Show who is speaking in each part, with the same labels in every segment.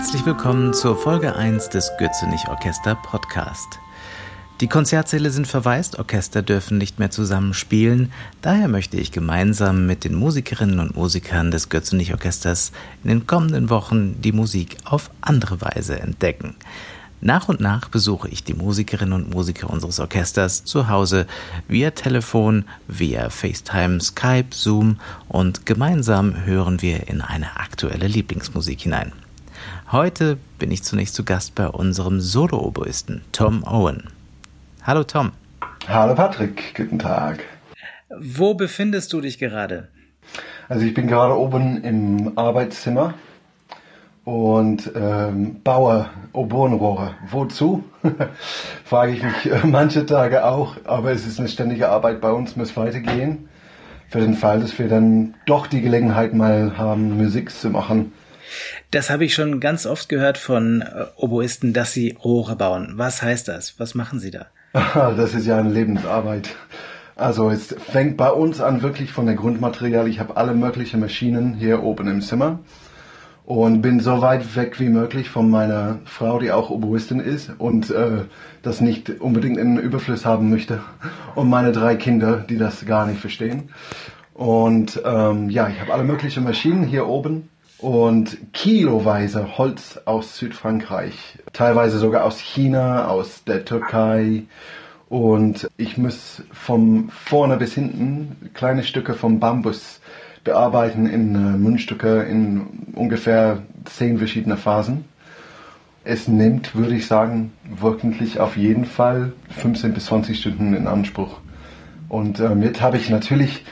Speaker 1: Herzlich willkommen zur Folge 1 des Götzenich Orchester Podcast. Die Konzertsäle sind verwaist, Orchester dürfen nicht mehr zusammen spielen. Daher möchte ich gemeinsam mit den Musikerinnen und Musikern des Götzenich Orchesters in den kommenden Wochen die Musik auf andere Weise entdecken. Nach und nach besuche ich die Musikerinnen und Musiker unseres Orchesters zu Hause via Telefon, via FaceTime, Skype, Zoom und gemeinsam hören wir in eine aktuelle Lieblingsmusik hinein. Heute bin ich zunächst zu Gast bei unserem Solo-Oboisten Tom Owen. Hallo Tom.
Speaker 2: Hallo Patrick, guten Tag.
Speaker 1: Wo befindest du dich gerade?
Speaker 2: Also ich bin gerade oben im Arbeitszimmer und ähm, baue Oboenrohre. Wozu? Frage ich mich äh, manche Tage auch, aber es ist eine ständige Arbeit bei uns, muss weitergehen. Für den Fall, dass wir dann doch die Gelegenheit mal haben, Musik zu machen.
Speaker 1: Das habe ich schon ganz oft gehört von äh, Oboisten, dass sie Rohre bauen. Was heißt das? Was machen sie da?
Speaker 2: Das ist ja eine Lebensarbeit. Also es fängt bei uns an wirklich von der Grundmaterial. Ich habe alle möglichen Maschinen hier oben im Zimmer und bin so weit weg wie möglich von meiner Frau, die auch Oboistin ist und äh, das nicht unbedingt in Überfluss haben möchte und meine drei Kinder, die das gar nicht verstehen. Und ähm, ja, ich habe alle möglichen Maschinen hier oben und kiloweise Holz aus Südfrankreich, teilweise sogar aus China, aus der Türkei. Und ich muss von vorne bis hinten kleine Stücke vom Bambus bearbeiten in äh, Mundstücke in ungefähr zehn verschiedene Phasen. Es nimmt, würde ich sagen, wirklich auf jeden Fall 15 bis 20 Stunden in Anspruch. Und ähm, jetzt habe ich natürlich,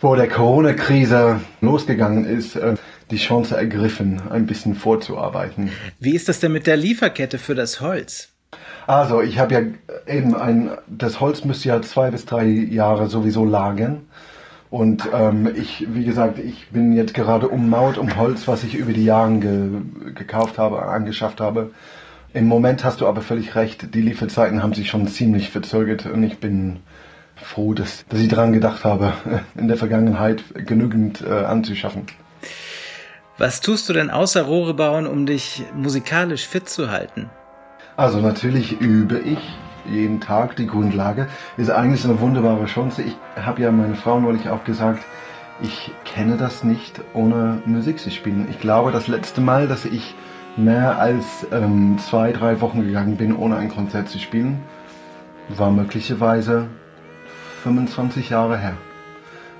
Speaker 2: wo der Corona-Krise losgegangen ist, äh, die Chance ergriffen, ein bisschen vorzuarbeiten.
Speaker 1: Wie ist das denn mit der Lieferkette für das Holz?
Speaker 2: Also, ich habe ja eben ein, das Holz müsste ja zwei bis drei Jahre sowieso lagern. Und ähm, ich, wie gesagt, ich bin jetzt gerade ummauert um Holz, was ich über die Jahre ge gekauft habe, angeschafft habe. Im Moment hast du aber völlig recht, die Lieferzeiten haben sich schon ziemlich verzögert und ich bin froh, dass, dass ich daran gedacht habe, in der Vergangenheit genügend äh, anzuschaffen.
Speaker 1: Was tust du denn außer Rohre bauen, um dich musikalisch fit zu halten?
Speaker 2: Also natürlich übe ich jeden Tag die Grundlage. Ist eigentlich eine wunderbare Chance. Ich habe ja meine Frau neulich auch gesagt, ich kenne das nicht, ohne Musik zu spielen. Ich glaube, das letzte Mal, dass ich mehr als ähm, zwei, drei Wochen gegangen bin, ohne ein Konzert zu spielen, war möglicherweise 25 Jahre her.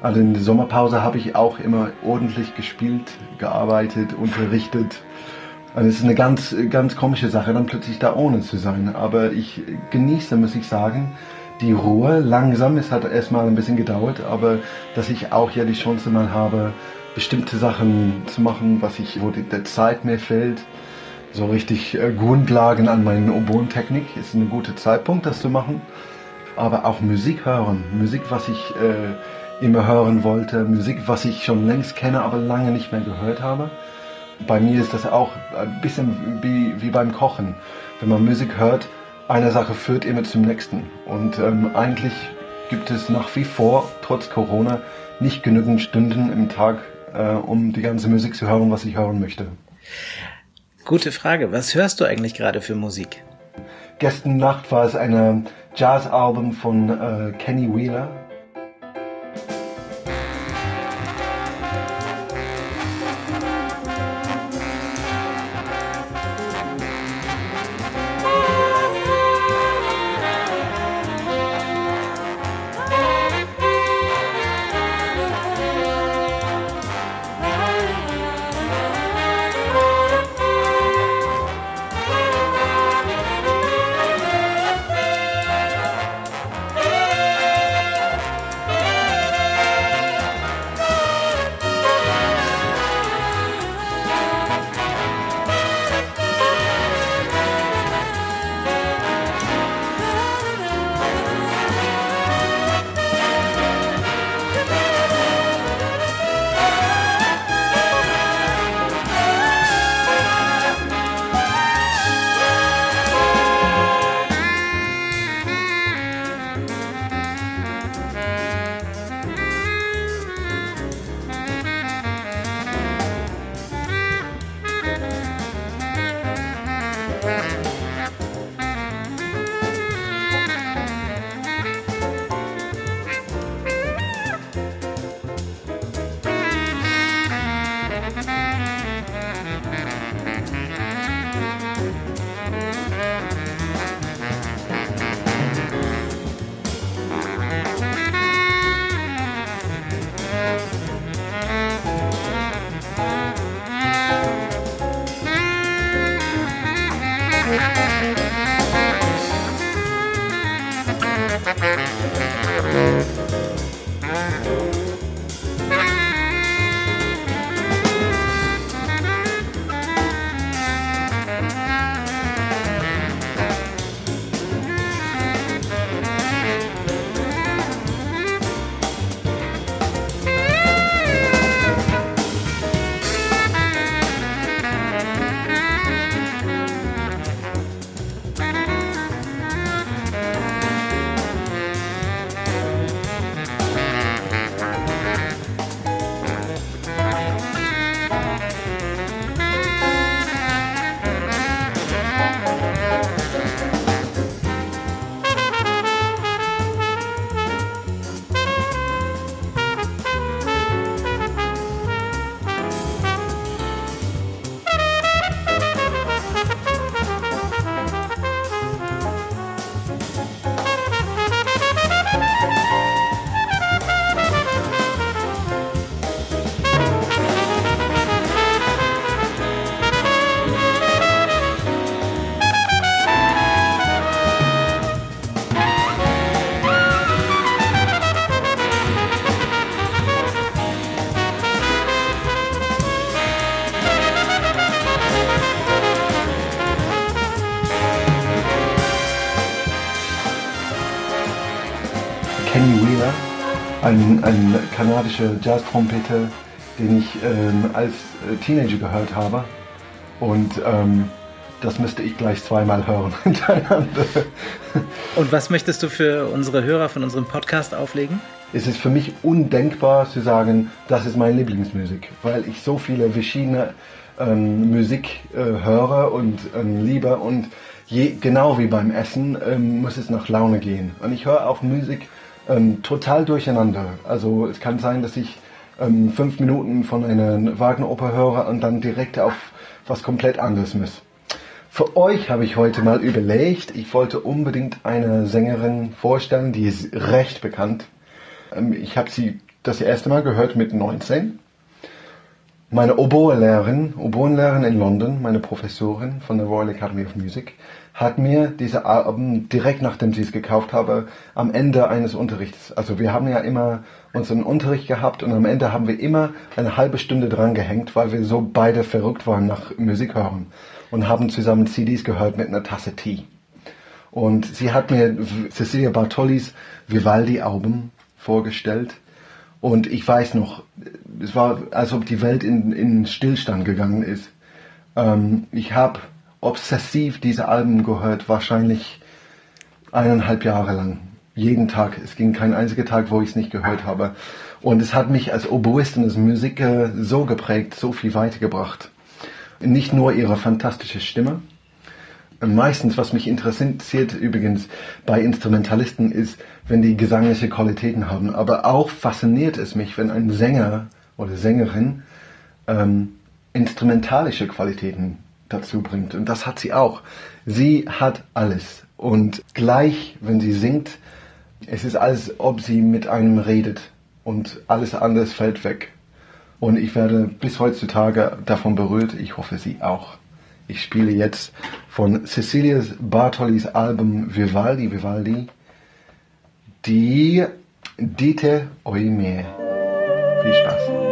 Speaker 2: Also in der Sommerpause habe ich auch immer ordentlich gespielt, gearbeitet, unterrichtet. Also es ist eine ganz, ganz komische Sache, dann plötzlich da ohne zu sein. Aber ich genieße, muss ich sagen, die Ruhe langsam. Es hat erstmal ein bisschen gedauert, aber dass ich auch ja die Chance mal habe, bestimmte Sachen zu machen, was ich, wo die, der Zeit mir fehlt. So richtig äh, Grundlagen an meinen Oboen-Technik ist ein guter Zeitpunkt, das zu machen. Aber auch Musik hören. Musik, was ich äh, immer hören wollte, Musik, was ich schon längst kenne, aber lange nicht mehr gehört habe. Bei mir ist das auch ein bisschen wie, wie beim Kochen. Wenn man Musik hört, eine Sache führt immer zum nächsten. Und ähm, eigentlich gibt es nach wie vor, trotz Corona, nicht genügend Stunden im Tag, äh, um die ganze Musik zu hören, was ich hören möchte.
Speaker 1: Gute Frage. Was hörst du eigentlich gerade für Musik?
Speaker 2: Gestern Nacht war es ein Jazz-Album von äh, Kenny Wheeler, ein, ein kanadischer Jazz-Trompeter, den ich ähm, als äh, Teenager gehört habe. Und ähm, das müsste ich gleich zweimal hören hintereinander.
Speaker 1: Und was möchtest du für unsere Hörer von unserem Podcast auflegen?
Speaker 2: Es ist für mich undenkbar zu sagen, das ist meine Lieblingsmusik, weil ich so viele verschiedene ähm, Musik äh, höre und ähm, liebe und je, genau wie beim Essen ähm, muss es nach Laune gehen. Und ich höre auch Musik, ähm, total durcheinander. Also es kann sein, dass ich ähm, fünf Minuten von einer Wagner-Oper höre und dann direkt auf was komplett anderes muss. Für euch habe ich heute mal überlegt, ich wollte unbedingt eine Sängerin vorstellen, die ist recht bekannt. Ähm, ich habe sie das erste Mal gehört mit 19. Meine Oboe-Lehrerin, Oboenlehrerin in London, meine Professorin von der Royal Academy of Music, hat mir diese Alben direkt nachdem sie es gekauft habe, am Ende eines Unterrichts. Also wir haben ja immer unseren Unterricht gehabt und am Ende haben wir immer eine halbe Stunde dran gehängt, weil wir so beide verrückt waren nach Musik hören und haben zusammen CDs gehört mit einer Tasse Tee. Und sie hat mir Cecilia Bartolis Vivaldi-Album vorgestellt. Und ich weiß noch, es war, als ob die Welt in, in Stillstand gegangen ist. Ähm, ich habe obsessiv diese Alben gehört, wahrscheinlich eineinhalb Jahre lang. Jeden Tag. Es ging kein einziger Tag, wo ich es nicht gehört habe. Und es hat mich als Oboist und als Musiker so geprägt, so viel weitergebracht. Nicht nur ihre fantastische Stimme. Meistens, was mich interessiert übrigens bei Instrumentalisten, ist, wenn die gesangliche Qualitäten haben. Aber auch fasziniert es mich, wenn ein Sänger oder Sängerin ähm, instrumentalische Qualitäten dazu bringt. Und das hat sie auch. Sie hat alles. Und gleich, wenn sie singt, es ist als ob sie mit einem redet und alles andere fällt weg. Und ich werde bis heutzutage davon berührt. Ich hoffe, Sie auch. Ich spiele jetzt von Cecilia Bartolis Album Vivaldi, Vivaldi, die Dite Oime. Viel Spaß.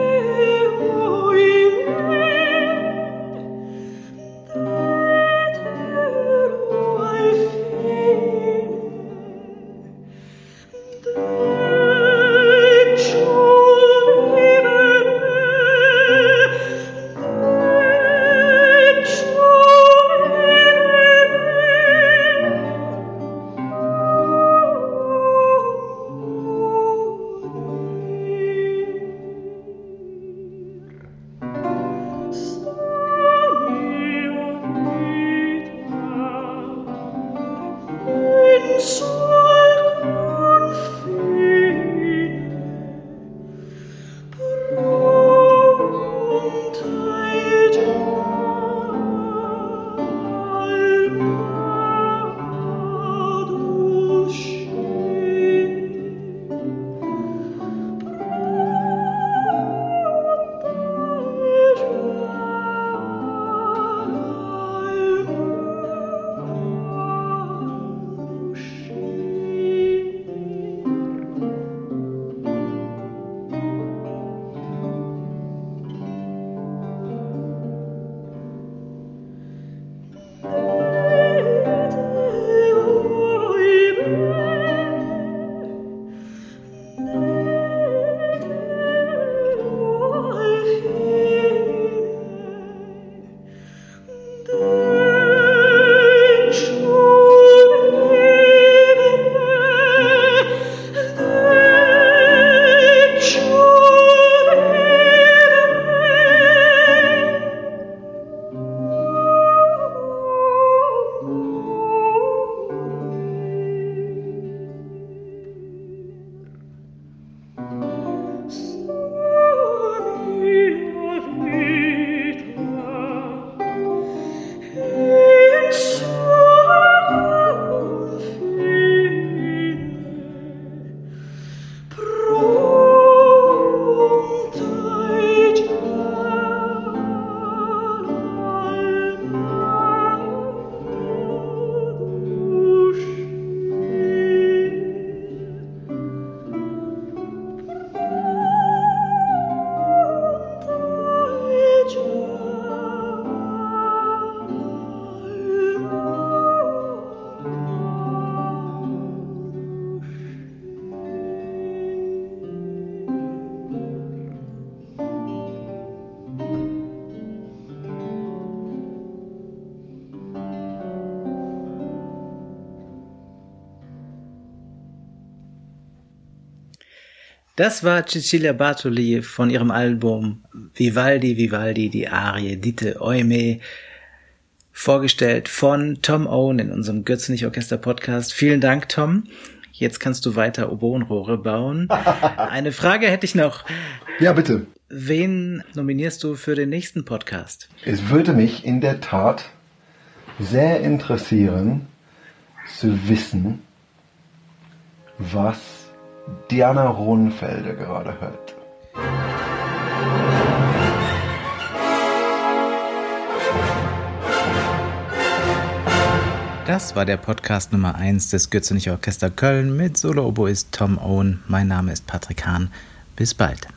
Speaker 1: Das war Cecilia Bartoli von ihrem Album Vivaldi, Vivaldi, die Arie Dite Oime, vorgestellt von Tom Owen in unserem Götzenich Orchester Podcast. Vielen Dank, Tom. Jetzt kannst du weiter Oboenrohre bauen. Eine Frage hätte ich noch.
Speaker 2: Ja, bitte.
Speaker 1: Wen nominierst du für den nächsten Podcast?
Speaker 2: Es würde mich in der Tat sehr interessieren zu wissen, was Diana Rohnfelder gerade hört.
Speaker 1: Das war der Podcast Nummer 1 des Götzenich Orchester Köln mit Solo-Oboist Tom Owen. Mein Name ist Patrick Hahn. Bis bald.